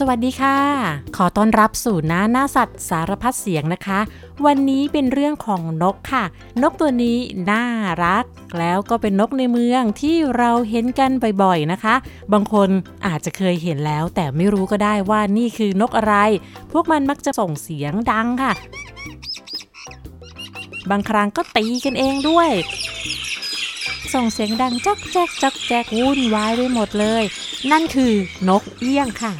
สวัสดีค่ะ ขอต้อนรับสู่หน้าหน้าสัตว์สารพัดเสียงนะคะ วันนี้เป็นเรื่องของนกค่ะ นกตัวนี้น่ารัก แล้วก็เป็นนกในเมืองที่เราเห็นกันบ่อยๆนะคะ บางคนอาจจะเคยเห็นแล้ว แต่ไม่รู้ก็ได้ว่านี่คือนกอะไร พวกมันมักจะส่งเสียงดังค่ะ บางครั้งก็ตีกันเองด้วย ส่งเสียงดังจ๊อกแจ๊กจ๊อกแจ๊กวุ่นวายไปหมดเลย นั่นคือนกเอี้ยงค่ะ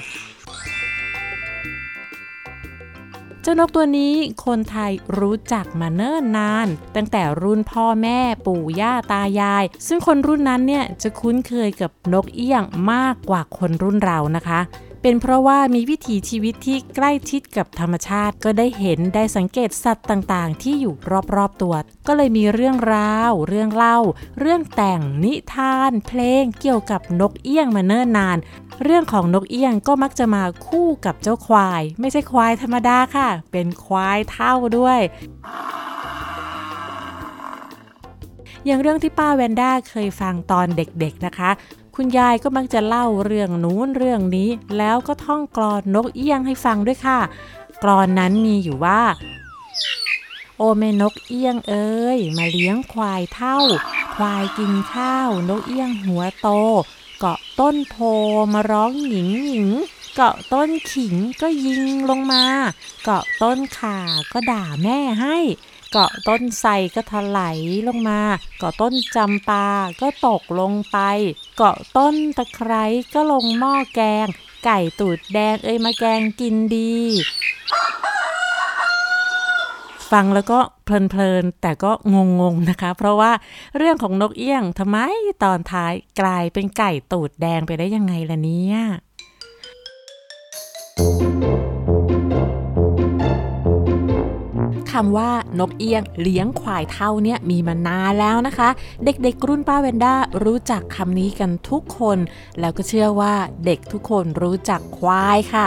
จ้านกตัวนี้คนไทยรู้จักมาเนิ่นนาน ตั้งแต่รุ่นพ่อแม่ปู่ย่าตายาย ซึ่งคนรุ่นนั้นเนี่ยจะคุ้นเคยกับนกเอี้ยงมากกว่าคนรุ่นเรานะคะ เป็นเพราะว่ามีวิถีชีวิตที่ใกล้ชิดกับธรรมชาติ ก็ได้เห็นได้สังเกตสัตว์ต่างๆ ที่อยู่รอบๆตัว ก็เลยมีเรื่องราว เรื่องเล่า เรื่องแต่งนิทาน เพลงเกี่ยวกับนกเอี้ยงมาเนิ่นนาน เรื่องของนกเอี้ยงก็มักจะมาคู่กับเจ้าควาย ไม่ใช่ควายธรรมดาค่ะ เป็นควายเท่าด้วยอย่างเรื่องที่ป้าแวนด้าเคยฟังตอนเด็กๆนะคะ คุณยายก็มักจะเล่าเรื่องนู้นเรื่องนี้ แล้วก็ท่องกลอนนกเอี้ยงให้ฟังด้วยค่ะกลอนนั้นมีอยู่ว่า โอแม่นกเอี้ยงเอ้ยมาเลี้ยงควายเท่า ควายกินข้าว นกเอี้ยงหัวโต เกาะต้นโพมาร้องหญิงหญิงเกาะต้นขิงก็ยิงลงมา เกาะต้นข่าก็ด่าแม่ให้ เกาะต้นไทรก็ถลายลงมา เกาะต้นจำปาก็ตกลงไป เกาะต้นตะไคร้ก็ลงหม้อแกง ไก่ตูดแดงเอ้ยมาแกงกินดี ฟังแล้วก็เพลินๆแต่ก็งงๆนะคะ เพราะว่าเรื่องของนกเอี้ยงทำไมตอนท้ายกลายเป็นไก่ตูดแดงไปได้ยังไงล่ะเนี่ย คำว่านกเอี้ยงเลี้ยงควายเท่าเนี่ยมีมานานแล้วนะคะ เด็กๆ รุ่นป้าเวนด้ารู้จักคำนี้กันทุกคน แล้วก็เชื่อว่าเด็กทุกคนรู้จักควายค่ะ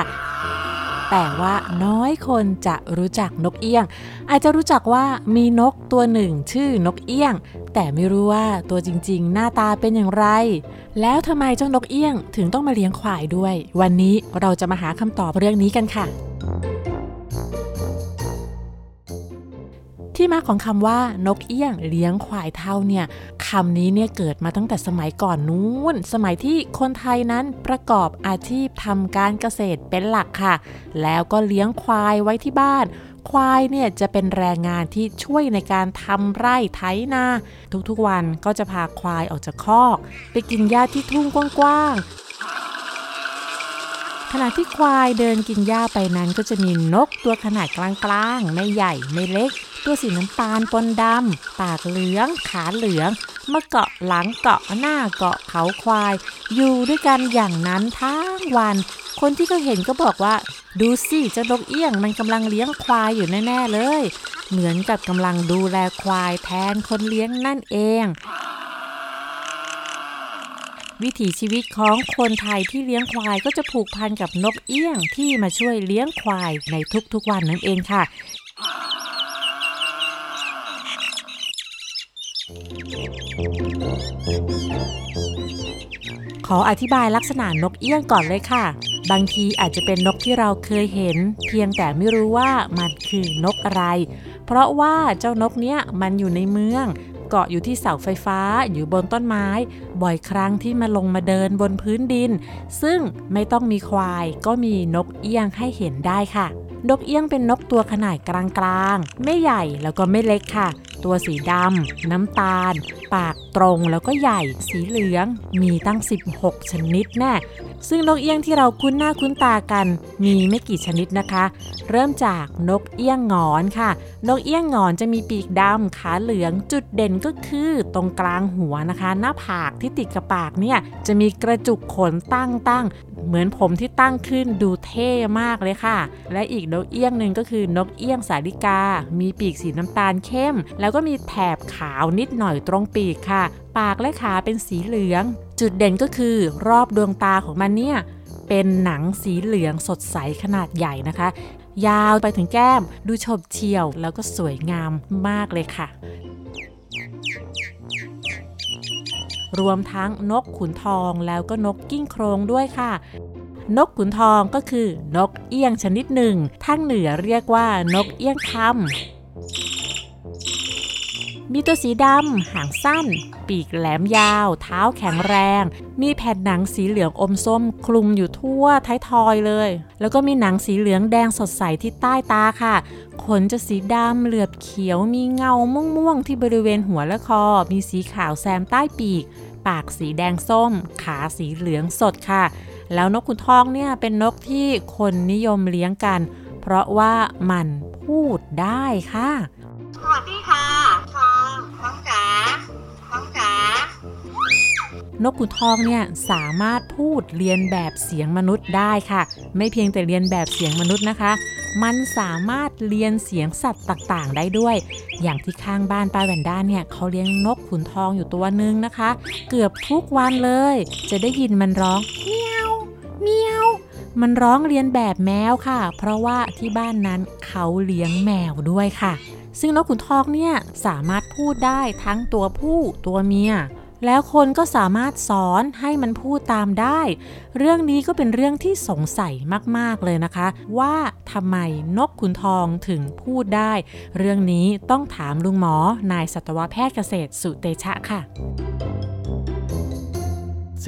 แต่ว่าน้อยคนจะรู้จักนกเอี้ยง อาจจะรู้จักว่ามีนกตัวหนึ่งชื่อนกเอี้ยง แต่ไม่รู้ว่าตัวจริงๆ หน้าตาเป็นอย่างไร แล้วทำไมเจ้านกเอี้ยงถึงต้องมาเลี้ยงควายด้วย วันนี้เราจะมาหาคำตอบเรื่องนี้กันค่ะ ที่มาของคำว่านกเอี้ยงเลี้ยงควายเท่าเนี่ยคำนี้เนี่ยเกิดมาตั้งแต่สมัยก่อนนู้น สมัยที่คนไทยนั้นประกอบอาชีพทำการเกษตรเป็นหลักค่ะ แล้วก็เลี้ยงควายไว้ที่บ้านควายเนี่ยจะเป็นแรงงานที่ช่วยในการทำไร่ไถนา ทุกๆวันก็จะพาควายออกจากคอก ไปกินหญ้าที่ทุ่งกว้างๆขณะที่ควายเดินกินหญ้าไปนั้นก็จะมีนกตัวขนาดกลางๆ ไม่ใหญ่ไม่เล็ก ตัวสีน้ำตาลปนดำ ปากเหลือง ขาเหลืองมาเกาะหลังเกาะหน้าเกาะเขาควาย อยู่ด้วยกันอย่างนั้นทั้งวัน คนที่เขาเห็นก็บอกว่า ดูสิเจ้านกเอี้ยงมันกำลังเลี้ยงควายอยู่แน่ ๆ เลย เหมือนกับกำลังดูแลควายแทนคนเลี้ยงนั่นเองวิถีชีวิตของคนไทยที่เลี้ยงควายก็จะผูกพันกับนกเอี้ยงที่มาช่วยเลี้ยงควายในทุกๆวันนั่นเองค่ะ ขออธิบายลักษณะนกเอี้ยงก่อนเลยค่ะ บางทีอาจจะเป็นนกที่เราเคยเห็น เพียงแต่ไม่รู้ว่ามันคือนกอะไร เพราะว่าเจ้านกเนี้ยมันอยู่ในเมืองเกาะอยู่ที่เสาไฟฟ้าอยู่บนต้นไม้ บ่อยครั้งที่มาลงมาเดินบนพื้นดิน ซึ่งไม่ต้องมีควายก็มีนกเอี้ยงให้เห็นได้ค่ะ นกเอี้ยงเป็นนกตัวขนาดกลางๆ ไม่ใหญ่แล้วก็ไม่เล็กค่ะ ตัวสีดำ น้ำตาล ปากตรงแล้วก็ใหญ่ สีเหลือง มีตั้ง 16 ชนิดแน่ ซึ่งนกเอี้ยงที่เราคุ้นหน้าคุ้นตากัน มีไม่กี่ชนิดนะคะ เริ่มจากนกเอี้ยงหงอนค่ะ นกเอี้ยงหงอนจะมีปีกดำขาเหลืองจุดเด่นก็คือตรงกลางหัวนะคะ หน้าผากที่ติดกับปากเนี่ยจะมีกระจุกขนตั้งตั้งๆเหมือนผมที่ตั้งขึ้นดูเท่มากเลยค่ะ และอีกนกเอี้ยงหนึ่งก็คือนกเอี้ยงสาลิกา มีปีกสีน้ำตาลเข้ม แล้วก็มีแถบขาวนิดหน่อยตรงปีกค่ะ ปากและขาเป็นสีเหลือง จุดเด่นก็คือรอบดวงตาของมันเนี่ย เป็นหนังสีเหลืองสดใสขนาดใหญ่นะคะ ยาวไปถึงแก้มดูฉบเฉี่ยวแล้วก็สวยงามมากเลยค่ะ รวมทั้งนกขุนทองแล้วก็นกกิ้งโครงด้วยค่ะนกขุนทองก็คือนกเอี้ยงชนิดหนึ่ง ทางเหนือเรียกว่านกเอี้ยงคำ มีตัวสีดำ หางสั้น ปีกแหลมยาว เท้าแข็งแรง มีแผ่นหนังสีเหลืองอมส้ม คลุมอยู่ทั่วท้ายทอยเลย แล้วก็มีหนังสีเหลืองแดงสดใสที่ใต้ตาค่ะ ขนจะสีดำเหลือบเขียว มีเงาม่วงๆที่บริเวณหัวและคอ มีสีขาวแซมใต้ปีก ปากสีแดงส้ม ขาสีเหลืองสดค่ะ แล้วนกขุนทองเนี่ยเป็นนกที่คนนิยมเลี้ยงกัน เพราะว่ามันพูดได้ค่ะ สวัสดีค่ะ นกขุนทองเนี่ยสามารถพูดเรียนแบบเสียงมนุษย์ได้ค่ะ ไม่เพียงแต่เรียนแบบเสียงมนุษย์นะคะ มันสามารถเรียนเสียงสัตว์ต่างๆ ได้ด้วย อย่างที่ข้างบ้านป้าแวนด้านเนี่ยเขาเลี้ยงนกขุนทองอยู่ตัวหนึ่งนะคะ เกือบทุกวันเลย จะได้ยินมันร้องเมียวเมียวมันร้องเรียนแบบแมวค่ะ เพราะว่าที่บ้านนั้นเขาเลี้ยงแมวด้วยค่ะ ซึ่งนกขุนทองเนี่ยสามารถพูดได้ทั้งตัวผู้ตัวเมีย แล้วคนก็สามารถสอนให้มันพูดตามได้ เรื่องนี้ก็เป็นเรื่องที่สงสัยมากๆเลยนะคะ ว่าทำไมนกขุนทองถึงพูดได้ เรื่องนี้ต้องถามลุงหมอนายสัตวแพทย์เกษตรสุเตชะค่ะ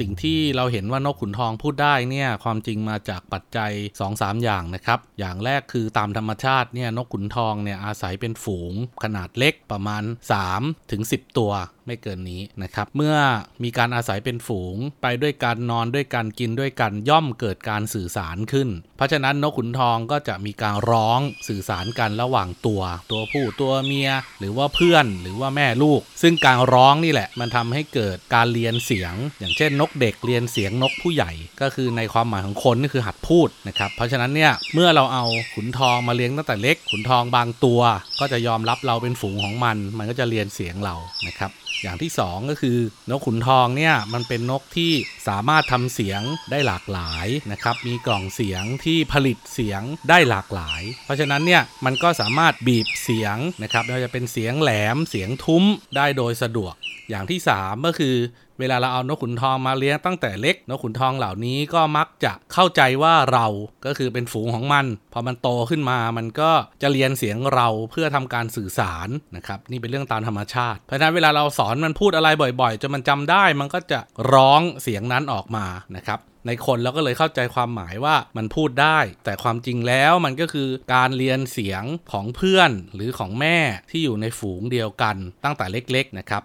สิ่งที่เราเห็นว่านกขุนทองพูดได้เนี่ยความจริงมาจากปัจจัย 2-3 อย่างนะครับ อย่างแรกคือตามธรรมชาติเนี่ยนกขุนทองเนี่ยอาศัยเป็นฝูงขนาดเล็กประมาณ3ถึง10 ตัว ไม่เกินนี้นะครับ เมื่อมีการอาศัยเป็นฝูง ไปด้วยกันนอนด้วยกันกินด้วยกันย่อมเกิดการสื่อสารขึ้น เพราะฉะนั้นนกขุนทองก็จะมีการร้องสื่อสารกันระหว่างตัว ตัวผู้ตัวเมีย หรือว่าเพื่อนหรือว่าแม่ลูก ซึ่งการร้องนี่แหละ มันทำให้เกิดการเรียนเสียง อย่างเช่นนกเด็กเรียนเสียงนกผู้ใหญ่ ก็คือในความหมายของคนนี่คือหัดพูดนะครับเพราะฉะนั้นเนี่ยเมื่อเราเอาขุนทองมาเลี้ยงตั้งแต่เล็กขุนทองบางตัว ก็จะยอมรับเราเป็นฝูงของมัน มันก็จะเรียนเสียงเรานะครับอย่างที่ 2 ก็คือนกขุนทองเนี่ยมันเป็นนกที่สามารถทำเสียงได้หลากหลายนะครับมีกล่องเสียงที่ผลิตเสียงได้หลากหลาย เพราะฉะนั้นเนี่ยมันก็สามารถบีบเสียงนะครับไม่ว่าจะเป็นเสียงแหลมเสียงทุ้มได้โดยสะดวกอย่างที่ 3 ก็คือเวลาเราเอานกขุนทองมาเลี้ยงตั้งแต่เล็ก นกขุนทองเหล่านี้ก็มักจะเข้าใจว่าเราก็คือเป็นฝูงของมัน พอมันโตขึ้นมามันก็จะเรียนเสียงเราเพื่อทำการสื่อสารนะครับนี่เป็นเรื่องตามธรรมชาติ เพราะฉะนั้นเวลาเราสอนมันพูดอะไรบ่อยๆจนมันจำได้ มันก็จะร้องเสียงนั้นออกมานะครับในคนเราก็เลยเข้าใจความหมายว่ามันพูดได้ แต่ความจริงแล้วมันก็คือการเรียนเสียงของเพื่อนหรือของแม่ที่อยู่ในฝูงเดียวกันตั้งแต่เล็กๆนะครับ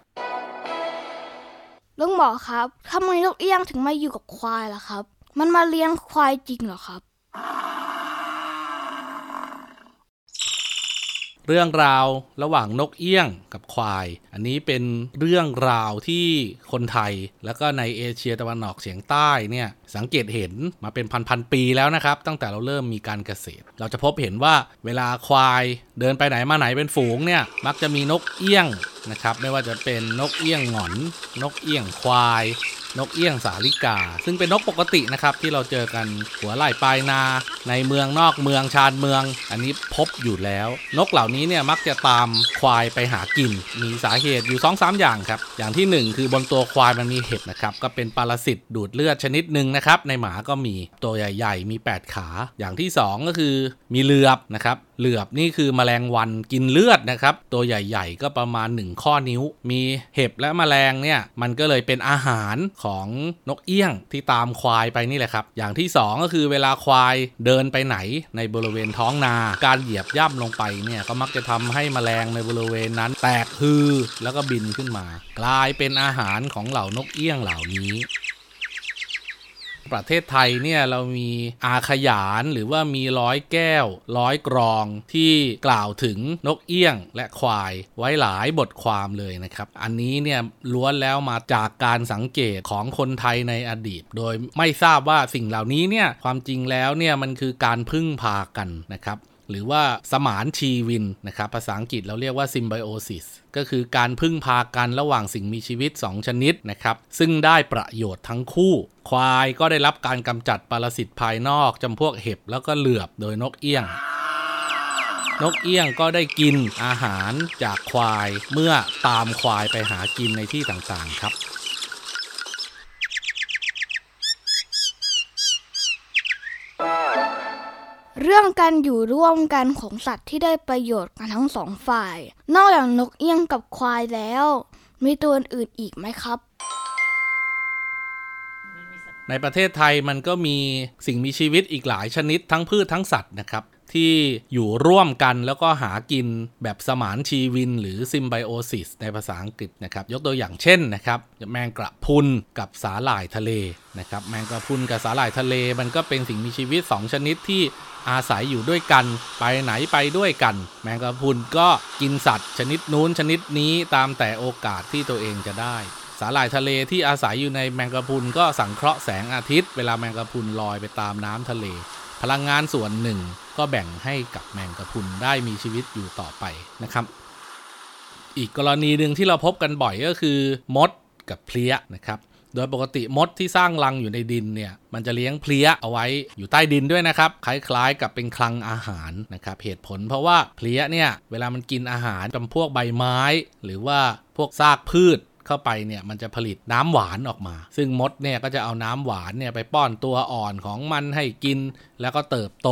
ลุงหมอครับทำไมนกเอี้ยงถึงมาอยู่กับควายล่ะครับ มันมาเลี้ยงควายจริงเหรอครับ เรื่องราวระหว่างนกเอี้ยงกับควาย อันนี้เป็นเรื่องราวที่คนไทย แล้วก็ในเอเชียตะวันออกเฉียงใต้เนี่ย สังเกตเห็นมาเป็นพันๆปีแล้วนะครับ ตั้งแต่เราเริ่มมีการเกษตร เราจะพบเห็นว่าเวลาควาย เดินไปไหนมาไหนเป็นฝูงเนี่ยมักจะมีนกเอี้ยงนะครับ ไม่ว่าจะเป็นนกเอี้ยงหงอน นกเอี้ยงควาย นกเอี้ยงสาลิกา ซึ่งเป็นนกปกตินะครับ ที่เราเจอกันหัวไหล่ปลายนาในเมืองนอกเมืองชานเมือง อันนี้พบอยู่แล้ว นกเหล่านี้เนี่ยมักจะตามควายไปหากิน มีสาเหตุอยู่2อสอย่างครับ อย่างที่ 1 คือบนตัวควายมันมีเห็บนะครับก็เป็นปรสิตดูดเลือดชนิดหนึ่งนะครับในหมาก็มีตัวใหญ่ ๆ มี 8 ขา อย่างที่ 2 ก็คือมีเหลือบนะครับเหลือบนี่คือแมลลงวันกินเลือดนะครับ ตัวใหญ่ๆ ก็ประมาณ 1 ข้อนิ้ว มีเห็บและแมลงเนี่ยมันก็เลยเป็นอาหารของนกเอี้ยงที่ตามควายไปนี่แหละครับ อย่างที่ 2 ก็คือเวลาควายเดินไปไหนในบริเวณท้องนา การเหยียบย่ำลงไปเนี่ยก็มักจะทำให้แมลงในบริเวณนั้นแตกฮือแล้วก็บินขึ้นมา กลายเป็นอาหารของเหล่านกเอี้ยงเหล่านี้ ประเทศไทยเนี่ยเรามีอาขยานหรือว่ามีร้อยแก้ว ร้อยกรองที่กล่าวถึงนกเอี้ยงและควายไว้หลายบทความเลยนะครับ อันนี้เนี่ยล้วนแล้วมาจากการสังเกตของคนไทยในอดีต โดยไม่ทราบว่าสิ่งเหล่านี้เนี่ยความจริงแล้วเนี่ยมันคือการพึ่งพากันนะครับ หรือว่าสมานชีวินนะครับภาษาอังกฤษเราเรียกว่า symbiosis ก็คือการพึ่งพากันระหว่างสิ่งมีชีวิต 2 ชนิดนะครับ ซึ่งได้ประโยชน์ทั้งคู่ ควายก็ได้รับการกำจัดปรสิตภายนอกจำพวกเห็บแล้วก็เหลือบโดยนกเอี้ยงนกเอี้ยงก็ได้กินอาหารจากควายเมื่อตามควายไปหากินในที่ต่างๆครับ เรื่องการอยู่ร่วมกันของสัตว์ที่ได้ประโยชน์กันทั้งสองฝ่าย นอกจากนกเอี้ยงกับควายแล้ว มีตัวอื่นอีกไหมครับ ในประเทศไทยมันก็มีสิ่งมีชีวิตอีกหลายชนิดทั้งพืชทั้งสัตว์นะครับ ที่อยู่ร่วมกันแล้วก็หากินแบบสมานชีวินหรือซิมไบโอซิสในภาษาอังกฤษนะครับ ยกตัวอย่างเช่นนะครับแมงกระพุนกับสาหร่ายทะเลนะครับ แมงกระพุนกับสาหร่ายทะเล มันก็เป็นสิ่งมีชีวิต 2 ชนิดที่อาศัยอยู่ด้วยกันไปไหนไปด้วยกัน แมงกระพุนก็กินสัตว์ ชนิดนู้นชนิดนี้ตามแต่โอกาสที่ตัวเองจะได้ สาหร่ายทะเลที่อาศัยอยู่ในแมงกะพรุนก็สังเคราะห์แสงอาทิตย์ เวลาแมงกะพรุนลอยไปตามน้ำทะเล พลังงานส่วนหนึ่งก็แบ่งให้กับแมงกะพรุนได้มีชีวิตอยู่ต่อไปนะครับ อีกกรณีหนึ่งที่เราพบกันบ่อยก็คือ มดกับเพลี้ยนะครับโดยปกติมดที่สร้างรังอยู่ในดินเนี่ย มันจะเลี้ยงเพลี้ยเอาไว้อยู่ใต้ดินด้วยนะครับ คล้ายๆ กับเป็นคลังอาหารนะครับ เหตุผลเพราะว่าเพลี้ยเนี่ย เวลามันกินอาหารจำพวกใบไม้ หรือว่าพวกซากพืช เข้าไปเนี่ยมันจะผลิตน้ำหวานออกมา ซึ่งมดเนี่ยก็จะเอาน้ำหวานเนี่ยไปป้อนตัวอ่อนของมันให้กิน แล้วก็เติบโต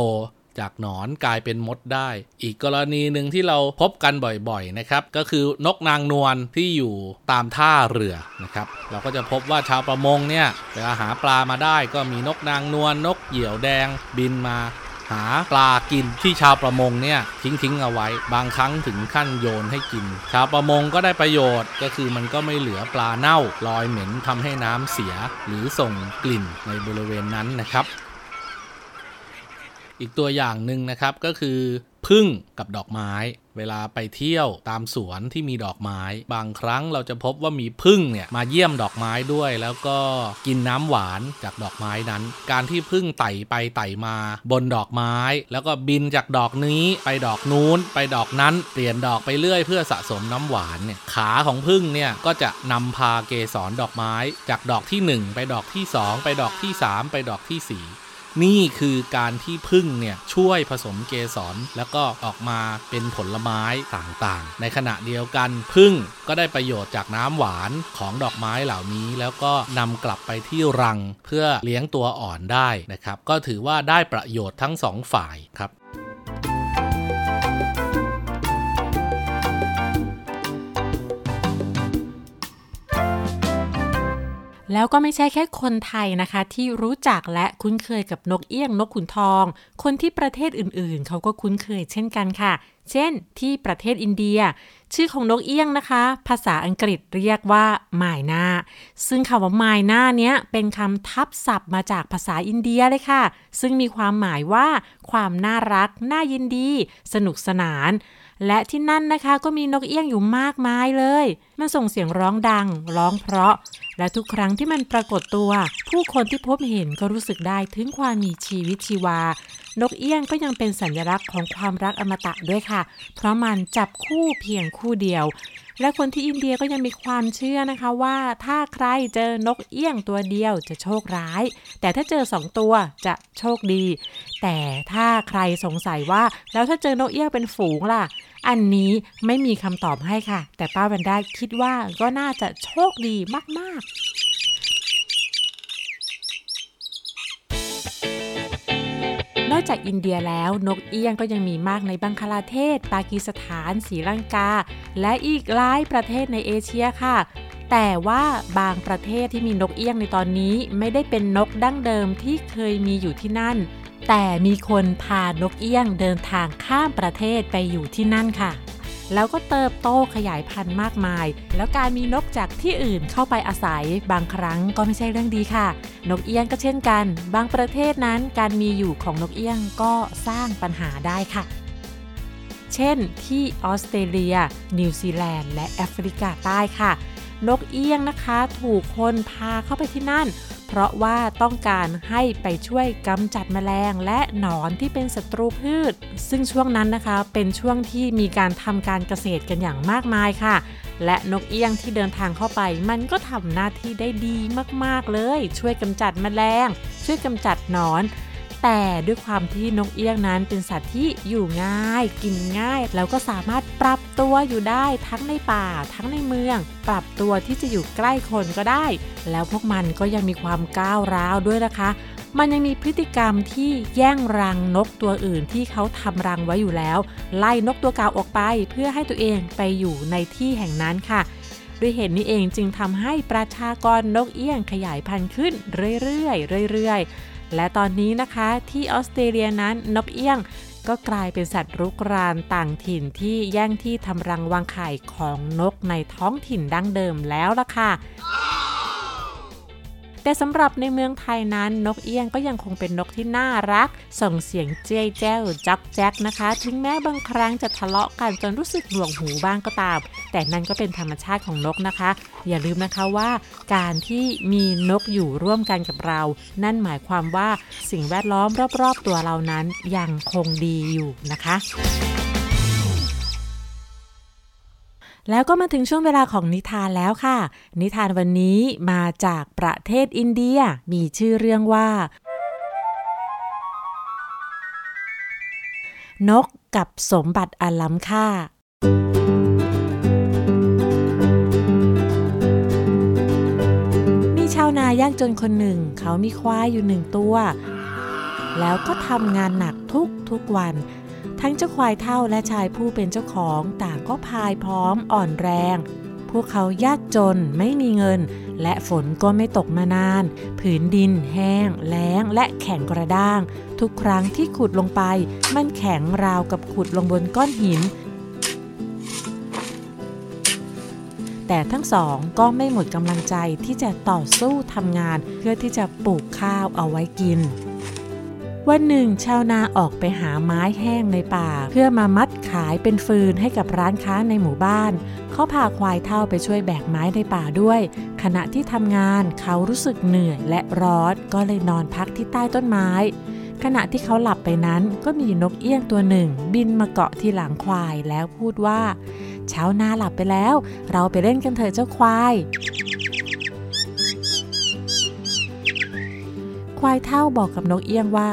จากหนอนกลายเป็นมดได้ อีกกรณีหนึ่งที่เราพบกันบ่อยๆนะครับ ก็คือนกนางนวลที่อยู่ตามท่าเรือนะครับ เราก็จะพบว่าชาวประมงเนี่ยเวลาหาปลามาได้ก็มีนกนางนวลนกเหยี่ยวแดงบินมา หาปลากินที่ชาวประมงเนี่ยทิ้งทิ้งเอาไว้ บางครั้งถึงขั้นโยนให้กิน ชาวประมงก็ได้ประโยชน์ ก็คือมันก็ไม่เหลือปลาเน่าลอยเหม็นทำให้น้ำเสีย หรือส่งกลิ่นในบริเวณนั้นนะครับอีกตัวอย่างหนึ่งนะครับก็คือ พึ่งกับดอกไม้ เวลาไปเที่ยวตามสวนที่มีดอกไม้ บางครั้งเราจะพบว่ามีพึ่งเนี่ยมาเยี่ยมดอกไม้ด้วย แล้วก็กินน้ำหวานจากดอกไม้นั้น การที่พึ่งไต่ไปไต่มาบนดอกไม้ แล้วก็บินจากดอกนี้ไปดอกนู้น ไปดอกนั้นเปลี่ยนดอกไปเรื่อย เพื่อสะสมน้ำหวานเนี่ยขาของพึ่งเนี่ยก็จะนำพาเกสรดอกไม้ จากดอกที่ 1 ไปดอกที่ 2 ไปดอกที่ 3 ไปดอกที่4 นี่คือการที่พึ่งเนี่ยช่วยผสมเกสรแล้วก็ออกมาเป็นผลไม้ต่างๆ ในขณะเดียวกันพึ่งก็ได้ประโยชน์จากน้ำหวานของดอกไม้เหล่านี้ แล้วก็นำกลับไปที่รังเพื่อเลี้ยงตัวอ่อนได้นะครับ ก็ถือว่าได้ประโยชน์ทั้งสองฝ่ายครับ แล้วก็ไม่ใช่แค่คนไทยนะคะ ที่รู้จักและคุ้นเคยกับนกเอี้ยงนกขุนทอง คนที่ประเทศอื่นๆ เขาก็คุ้นเคยเช่นกันค่ะ เช่น ที่ประเทศอินเดีย ชื่อของนกเอี้ยงนะคะ ภาษาอังกฤษเรียกว่าไมายนาซึ่งคำว่าไมายนาเนี้ยเป็นคำทับศัพท์มาจากภาษาอินเดียเลยค่ะ ซึ่งมีความหมายว่า ความน่ารัก น่ายินดี สนุกสนาน และที่นั่นนะคะก็มีนกเอี้ยงอยู่มากมายเลย มันส่งเสียงร้องดัง ร้องเพราะ และทุกครั้งที่มันปรากฏตัว ผู้คนที่พบเห็นก็รู้สึกได้ถึงความมีชีวิตชีวา นกเอี้ยงก็ยังเป็นสัญลักษณ์ของความรักอมตะด้วยค่ะ เพราะมันจับคู่เพียงคู่เดียว และคนที่อินเดียก็ยังมีความเชื่อนะคะว่า ถ้าใครเจอนกเอี้ยงตัวเดียวจะโชคร้าย แต่ถ้าเจอสองตัวจะโชคดี แต่ถ้าใครสงสัยว่าแล้วถ้าเจอนกเอี้ยงเป็นฝูงล่ะ อันนี้ไม่มีคำตอบให้ค่ะ แต่ป้าแวนด้าคิดว่าก็น่าจะโชคดีมาก ๆนอกจากอินเดียแล้วนกเอี้ยงก็ยังมีมากในบังคลาเทศ ปากีสถานศรีลังกา และอีกหลายประเทศในเอเชียค่ะ แต่ว่าบางประเทศที่มีนกเอี้ยงในตอนนี้ไม่ได้เป็นนกดั้งเดิมที่เคยมีอยู่ที่นั่น แต่มีคนพานกเอี้ยงเดินทางข้ามประเทศไปอยู่ที่นั่นค่ะ แล้วก็เติบโตขยายพันธุ์มากมาย แล้วการมีนกจากที่อื่นเข้าไปอาศัย บางครั้งก็ไม่ใช่เรื่องดีค่ะ นกเอี้ยงก็เช่นกัน บางประเทศนั้นการมีอยู่ของนกเอี้ยงก็สร้างปัญหาได้ค่ะ เช่น ที่ออสเตรเลีย นิวซีแลนด์ และแอฟริกาใต้ค่ะ นกเอี้ยงนะคะ ถูกคนพาเข้าไปที่นั่น เพราะว่าต้องการให้ไปช่วยกำจัดแมลงและหนอนที่เป็นศัตรูพืช ซึ่งช่วงนั้นนะคะเป็นช่วงที่มีการทำการเกษตรกันอย่างมากมายค่ะ และนกเอี้ยงที่เดินทางเข้าไป มันก็ทำหน้าที่ได้ดีมากๆเลย ช่วยกำจัดแมลง ช่วยกำจัดหนอน แต่ด้วยความที่นกเอี้ยงนั้นเป็นสัตว์ที่อยู่ง่าย กินง่าย แล้วก็สามารถปรับตัวอยู่ได้ทั้งในป่า ทั้งในเมือง ปรับตัวที่จะอยู่ใกล้คนก็ได้ แล้วพวกมันก็ยังมีความก้าวร้าวด้วยนะคะ มันยังมีพฤติกรรมที่แย่งรังนกตัวอื่นที่เขาทำรังไว้อยู่แล้ว ไล่นกตัวเก่าออกไป เพื่อให้ตัวเองไปอยู่ในที่แห่งนั้นค่ะด้วยเหตุนี้เองจึงทำให้ประชากรนกเอี้ยงขยายพันธุ์ขึ้นเรื่อยๆเรื่อยๆ และตอนนี้นะคะที่ออสเตรเลียนั้นนกเอี้ยงก็กลายเป็นสัตว์รุกรานต่างถิ่นที่แย่งที่ทำรังวางไข่ของนกในท้องถิ่นดั้งเดิมแล้วล่ะค่ะ แต่สำหรับในเมืองไทยนั้นนกเอี้ยงก็ยังคงเป็นนกที่น่ารัก ส่งเสียงเจ้ยแจ้วจักแจ๊กนะคะ ถึงแม้บางครั้งจะทะเลาะกันจนรู้สึกหน่วงหูบ้างก็ตาม แต่นั่นก็เป็นธรรมชาติของนกนะคะ อย่าลืมนะคะว่าการที่มีนกอยู่ร่วมกันกับเรา นั่นหมายความว่าสิ่งแวดล้อมรอบๆตัวเรานั้นยังคงดีอยู่นะคะ แล้วก็มาถึงช่วงเวลาของนิทานแล้วค่ะ นิทานวันนี้มาจากประเทศอินเดีย มีชื่อเรื่องว่า นกกับสมบัติอันล้ำค่า มีชาวนายากจนคนหนึ่ง เขามีควายอยู่หนึ่งตัว แล้วก็ทำงานหนักทุกทุกวัน ทั้งเจ้าควายเท่าและชายผู้เป็นเจ้าของต่างก็พายพร้อมอ่อนแรง พวกเขายากจนไม่มีเงิน และฝนก็ไม่ตกมานาน ผืนดิน แห้ง แล้ง และแข็งกระด้าง ทุกครั้งที่ขุดลงไป มันแข็งราวกับขุดลงบนก้อนหิน แต่ทั้งสองก็ไม่หมดกำลังใจที่จะต่อสู้ทำงานเพื่อที่จะปลูกข้าวเอาไว้กิน วันหนึ่งชาวนาออกไปหาไม้แห้งในป่า เพื่อมามัดขายเป็นฟืนให้กับร้านค้าในหมู่บ้าน เขาพาควายเท่าไปช่วยแบกไม้ในป่าด้วย ขณะที่ทำงานเขารู้สึกเหนื่อยและร้อนก็เลยนอนพักที่ใต้ต้นไม้ ขณะที่เขาหลับไปนั้นก็มีนกเอี้ยงตัวหนึ่ง บินมาเกาะที่หลังควายแล้วพูดว่าชาวนาหลับไปแล้ว เราไปเล่นกันเถอะเจ้าควาย ควายเท่าบอกกับนกเอี้ยงว่า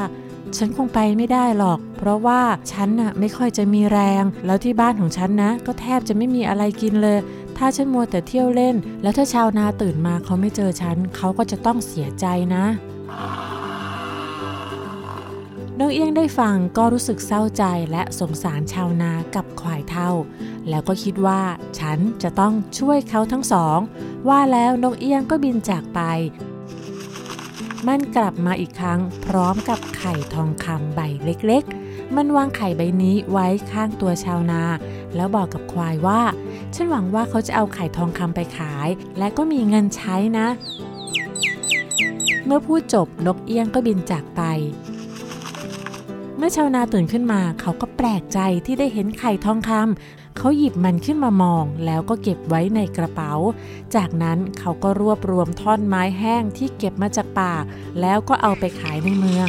ฉันคงไปไม่ได้หรอก เพราะว่าฉันน่ะไม่ค่อยจะมีแรง แล้วที่บ้านของฉันนะ ก็แทบจะไม่มีอะไรกินเลย ถ้าฉันมัวแต่เที่ยวเล่น แล้วถ้าชาวนาตื่นมาเขาไม่เจอฉัน เขาก็จะต้องเสียใจนะนกเอี้ยงได้ฟังก็รู้สึกเศร้าใจและสงสารชาวนากับควายเท่า แล้วก็คิดว่าฉันจะต้องช่วยเขาทั้งสอง ว่าแล้วนกเอี้ยงก็บินจากไป มันกลับมาอีกครั้ง พร้อมกับไข่ทองคำใบเล็กๆ มันวางไข่ใบนี้ไว้ข้างตัวชาวนา แล้วบอกกับควายว่า ฉันหวังว่าเขาจะเอาไข่ทองคำไปขาย และก็มีเงินใช้นะ เมื่อพูดจบนกเอี้ยงก็บินจากไป เมื่อชาวนาตื่นขึ้นมาเขาก็แปลกใจที่ได้เห็นไข่ทองคำ เขาหยิบมันขึ้นมามองแล้วก็เก็บไว้ในกระเป๋า จากนั้นเขาก็รวบรวมท่อนไม้แห้งที่เก็บมาจากป่า แล้วก็เอาไปขายในเมือง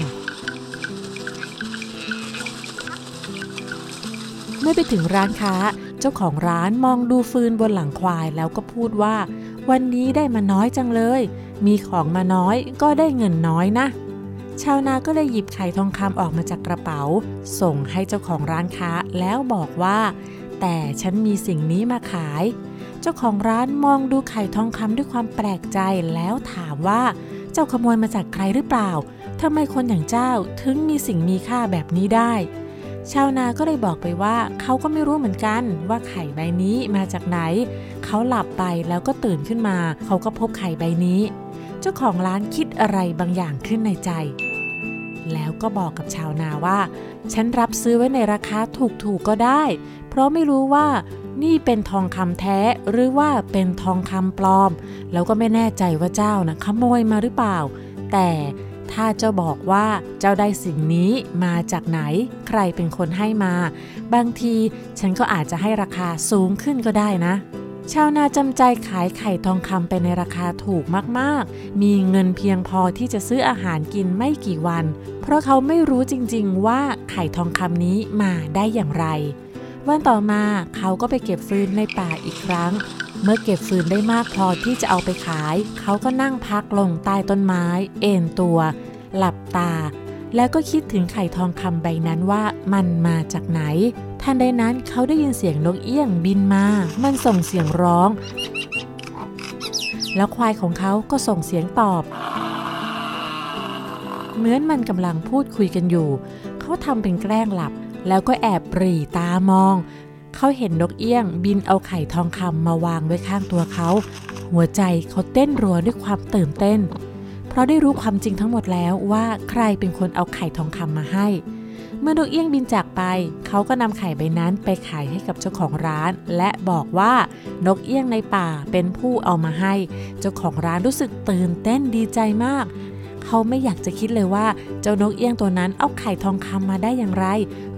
เมื่อไปถึงร้านค้า เจ้าของร้านมองดูฟืนบนหลังควายแล้วก็พูดว่า วันนี้ได้มาน้อยจังเลย มีของมาน้อยก็ได้เงินน้อยนะชาวนาก็เลยหยิบไข่ทองคำออกมาจากกระเป๋า ส่งให้เจ้าของร้านค้าแล้วบอกว่า แต่ฉันมีสิ่งนี้มาขาย เจ้าของร้านมองดูไข่ทองคำด้วยความแปลกใจแล้วถามว่า เจ้าขโมยมาจากใครหรือเปล่าทำไมคนอย่างเจ้าถึงมีสิ่งมีค่าแบบนี้ได้ ชาวนาก็เลยบอกไปว่าเขาก็ไม่รู้เหมือนกันว่าไข่ใบนี้มาจากไหน เขาหลับไปแล้วก็ตื่นขึ้นมา เขาก็พบไข่ใบนี้ เจ้าของร้านคิดอะไรบางอย่างขึ้นในใจ แล้วก็บอกกับชาวนาว่า ฉันรับซื้อไว้ในราคาถูกๆก็ได้ ราะไม่รู้ว่านี่เป็นทองคำแท้หรือว่าเป็นทองคำปลอม แล้วก็ไม่แน่ใจว่าเจ้านะขโมยมาหรือเปล่า แต่ถ้าเจ้าบอกว่าเจ้าได้สิ่งนี้มาจากไหน ใครเป็นคนให้มา บางทีฉันก็อาจจะให้ราคาสูงขึ้นก็ได้นะ ชาวนาจำใจขายไข่ทองคำไปในราคาถูกมากๆ มีเงินเพียงพอที่จะซื้ออาหารกินไม่กี่วัน เพราะเขาไม่รู้จริงๆว่าไข่ทองคำนี้มาได้อย่างไร วันต่อมาเขาก็ไปเก็บฟืนในป่าอีกครั้ง เมื่อเก็บฟืนได้มากพอที่จะเอาไปขาย เขาก็นั่งพักลงใต้ต้นไม้ เอนตัว หลับตา แล้วก็คิดถึงไข่ทองคำใบนั้นว่ามันมาจากไหนทันใดนั้นเขาได้ยินเสียงนกเอี้ยงบินมา มันส่งเสียงร้อง แล้วควายของเขาก็ส่งเสียงตอบ เหมือนมันกำลังพูดคุยกันอยู่ เขาทำเป็นแกล้งหลับ แล้วก็แอบปรีตามอง เขาเห็นนกเอี้ยงบินเอาไข่ทองคำมาวางไว้ข้างตัวเขา หัวใจเขาเต้นรัวด้วยความตื่นเต้น เพราะได้รู้ความจริงทั้งหมดแล้วว่าใครเป็นคนเอาไข่ทองคำมาให้ เมื่อนกเอี้ยงบินจากไป เขาก็นำไข่ใบนั้นไปขายให้กับเจ้าของร้าน และบอกว่านกเอี้ยงในป่าเป็นผู้เอามาให้ เจ้าของร้านรู้สึกตื่นเต้นดีใจมาก เขาไม่อยากจะคิดเลยว่าเจ้านกเอี้ยงตัวนั้นเอาไข่ทองคำมาได้อย่างไร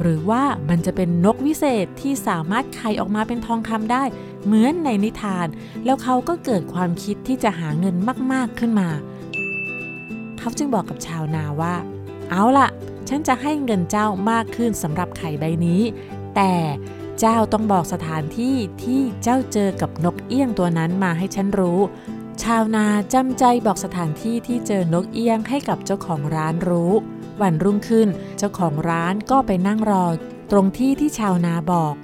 หรือว่ามันจะเป็นนกวิเศษที่สามารถไข่ออกมาเป็นทองคำได้ เหมือนในนิทาน แล้วเขาก็เกิดความคิดที่จะหาเงินมากๆขึ้นมา เขาจึงบอกกับชาวนาว่า เอาล่ะ ฉันจะให้เงินเจ้ามากขึ้นสำหรับไข่ใบนี้ แต่เจ้าต้องบอกสถานที่ที่เจ้าเจอกับนกเอี้ยงตัวนั้นมาให้ฉันรู้ ชาวนาจำใจบอกสถานที่ที่เจอนกเอี้ยงให้กับเจ้าของร้านรู้ วันรุ่งขึ้นเจ้าของร้านก็ไปนั่งรอ ตรงที่ที่ชาวนาบอก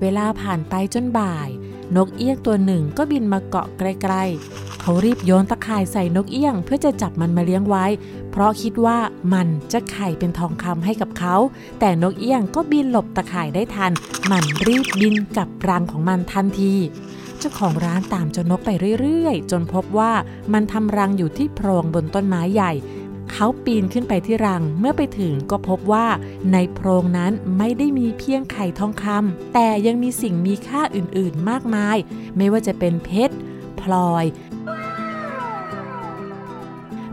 เวลาผ่านไปจนบ่าย นกเอี้ยงตัวหนึ่งก็บินมาเกาะใกล้ๆเขารีบโยนตะข่ายใส่นกเอี้ยง เพื่อจะจับมันมาเลี้ยงไว้ เพราะคิดว่ามันจะไข่เป็นทองคำให้กับเขา แต่นกเอี้ยงก็บินหลบตะข่ายได้ทัน มันรีบบินกลับรังของมันทันที เจ้าของร้านตามเจ้านกไปเรื่อยๆ จนพบว่ามันทำรังอยู่ที่โพรงบนต้นไม้ใหญ่ เขาปีนขึ้นไปที่รัง เมื่อไปถึงก็พบว่าในโพรงนั้นไม่ได้มีเพียงไข่ทองคำแต่ยังมีสิ่งมีค่าอื่นๆมากมาย ไม่ว่าจะเป็นเพชรพลอย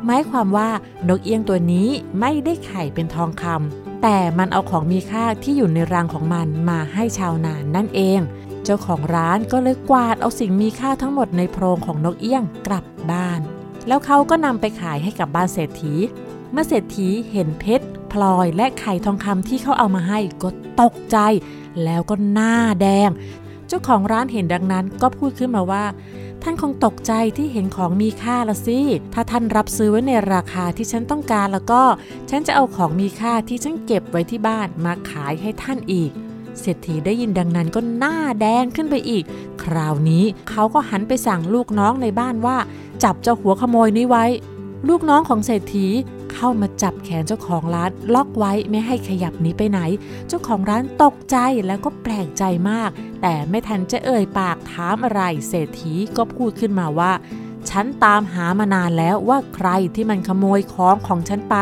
หมายความว่านกเอี้ยงตัวนี้ไม่ได้ไข่เป็นทองคำแต่มันเอาของมีค่าที่อยู่ในรังของมันมาให้ชาวนานนั่นเอง เจ้าของร้านก็เลยกวาดเอาสิ่งมีค่าทั้งหมดในโพรงของนกเอี้ยงกลับบ้าน แล้วเขาก็นำไปขายให้กับบ้านเศรษฐี เมื่อเศรษฐีเห็นเพชรพลอยและไข่ทองคำที่เขาเอามาให้ก็ตกใจ แล้วก็หน้าแดง เจ้าของร้านเห็นดังนั้นก็พูดขึ้นมาว่า ท่านคงตกใจที่เห็นของมีค่าละสิ ถ้าท่านรับซื้อไว้ในราคาที่ฉันต้องการแล้วก็ ฉันจะเอาของมีค่าที่ฉันเก็บไว้ที่บ้านมาขายให้ท่านอีก เศรษฐีได้ยินดังนั้นก็หน้าแดงขึ้นไปอีก คราวนี้เขาก็หันไปสั่งลูกน้องในบ้านว่า จับเจ้าหัวขโมยนี้ไว้ ลูกน้องของเศรษฐีเข้ามาจับแขนเจ้าของร้านล็อกไว้ไม่ให้ขยับหนีไปไหน เจ้าของร้านตกใจแล้วก็แปลกใจมาก แต่ไม่ทันจะเอ่ยปากถามอะไร เศรษฐีก็พูดขึ้นมาว่า ฉันตามหามานานแล้วว่าใครที่มันขโมยของของฉันไป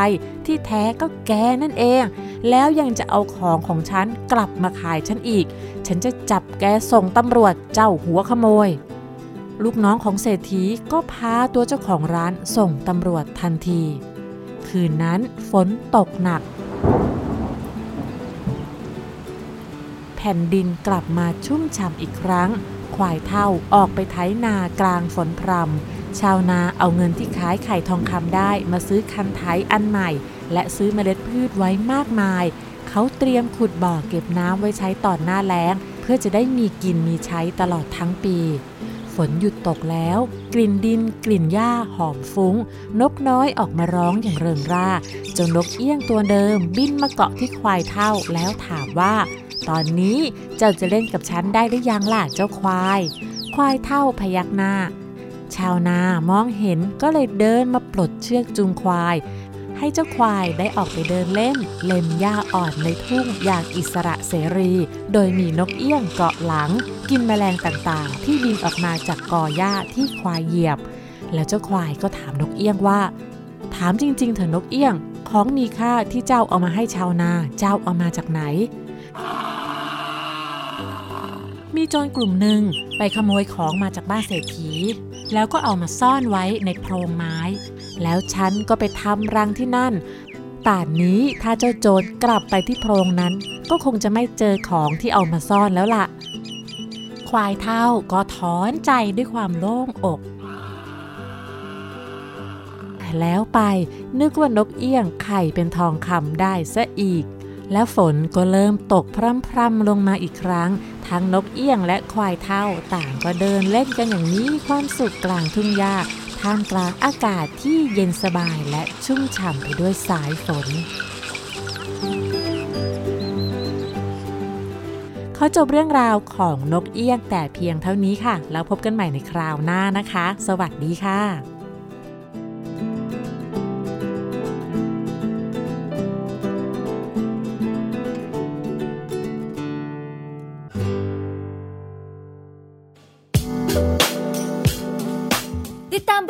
ที่แท้ก็แกนั่นเอง แล้วยังจะเอาของของฉันกลับมาขายฉันอีก ฉันจะจับแกส่งตำรวจเจ้าหัวขโมย ลูกน้องของเศรษฐีก็พาตัวเจ้าของร้านส่งตำรวจทันที คืนนั้นฝนตกหนัก แผ่นดินกลับมาชุ่มฉ่ำอีกครั้งควายเท่าออกไปไถนากลางฝนพรำ ชาวนาเอาเงินที่ขายไข่ทองคำได้มาซื้อคันไถอันใหม่ และซื้อเมล็ดพืชไว้มากมาย เขาเตรียมขุดบ่อเก็บน้ำไว้ใช้ต่อหน้าแล้ง เพื่อจะได้มีกินมีใช้ตลอดทั้งปี ฝนหยุดตกแล้ว กลิ่นดิน กลิ่นหญ้าหอมฟุง้ง นกน้อยออกมาร้องอย่างเริงร่าจ้านกเอี้ยงตัวเดิม บินมาเกาะที่ควายเท่าแล้วถามว่า ตอนนี้เจ้าจะเล่นกับฉันได้หรือยังล่ะเจ้าควาย ควายเท่าพยักหน้า ชาวนามองเห็นก็เลยเดินมาปลดเชือกจูงควาย ให้เจ้าควายได้ออกไปเดินเล่น เล็มหญ้าอ่อนในทุ่งอย่างอิสระเสรี โดยมีนกเอี้ยงเกาะหลัง กินแมลงต่างๆ ที่บินออกมาจากกอหญ้าที่ควายเหยียบ แล้วเจ้าควายก็ถามนกเอี้ยงว่า ถามจริง ๆ เถอะนกเอี้ยง ของมีค่าที่เจ้าเอามาให้ชาวนาเจ้าเอามาจากไหนมีโจรกลุ่มหนึ่งไปขโมยของมาจากบ้านเศรษฐี แล้วก็เอามาซ่อนไว้ในโพรงไม้ แล้วฉันก็ไปทำรังที่นั่น ป่านนี้ถ้าเจ้าโจรกลับไปที่โพรงนั้น ก็คงจะไม่เจอของที่เอามาซ่อนแล้วล่ะ ควายเท่าก็ถอนใจด้วยความโล่งอกแล้วไปนึกว่านกเอี้ยงไข่เป็นทองคำได้ซะอีก แล้วฝนก็เริ่มตกพร่ำๆลงมาอีกครั้ง ทั้งนกเอี้ยงและควายเท่าต่างก็เดินเล่นกันอย่างนี้ความสุขกลางทุ่งหญ้าท่ามกลางอากาศที่เย็นสบายและชุ่มฉ่ำไปด้วยสายฝนเขาจบเรื่องราวของนกเอี้ยงแต่เพียงเท่านี้ค่ะ แล้วพบกันใหม่ในคราวหน้านะคะ สวัสดีค่ะ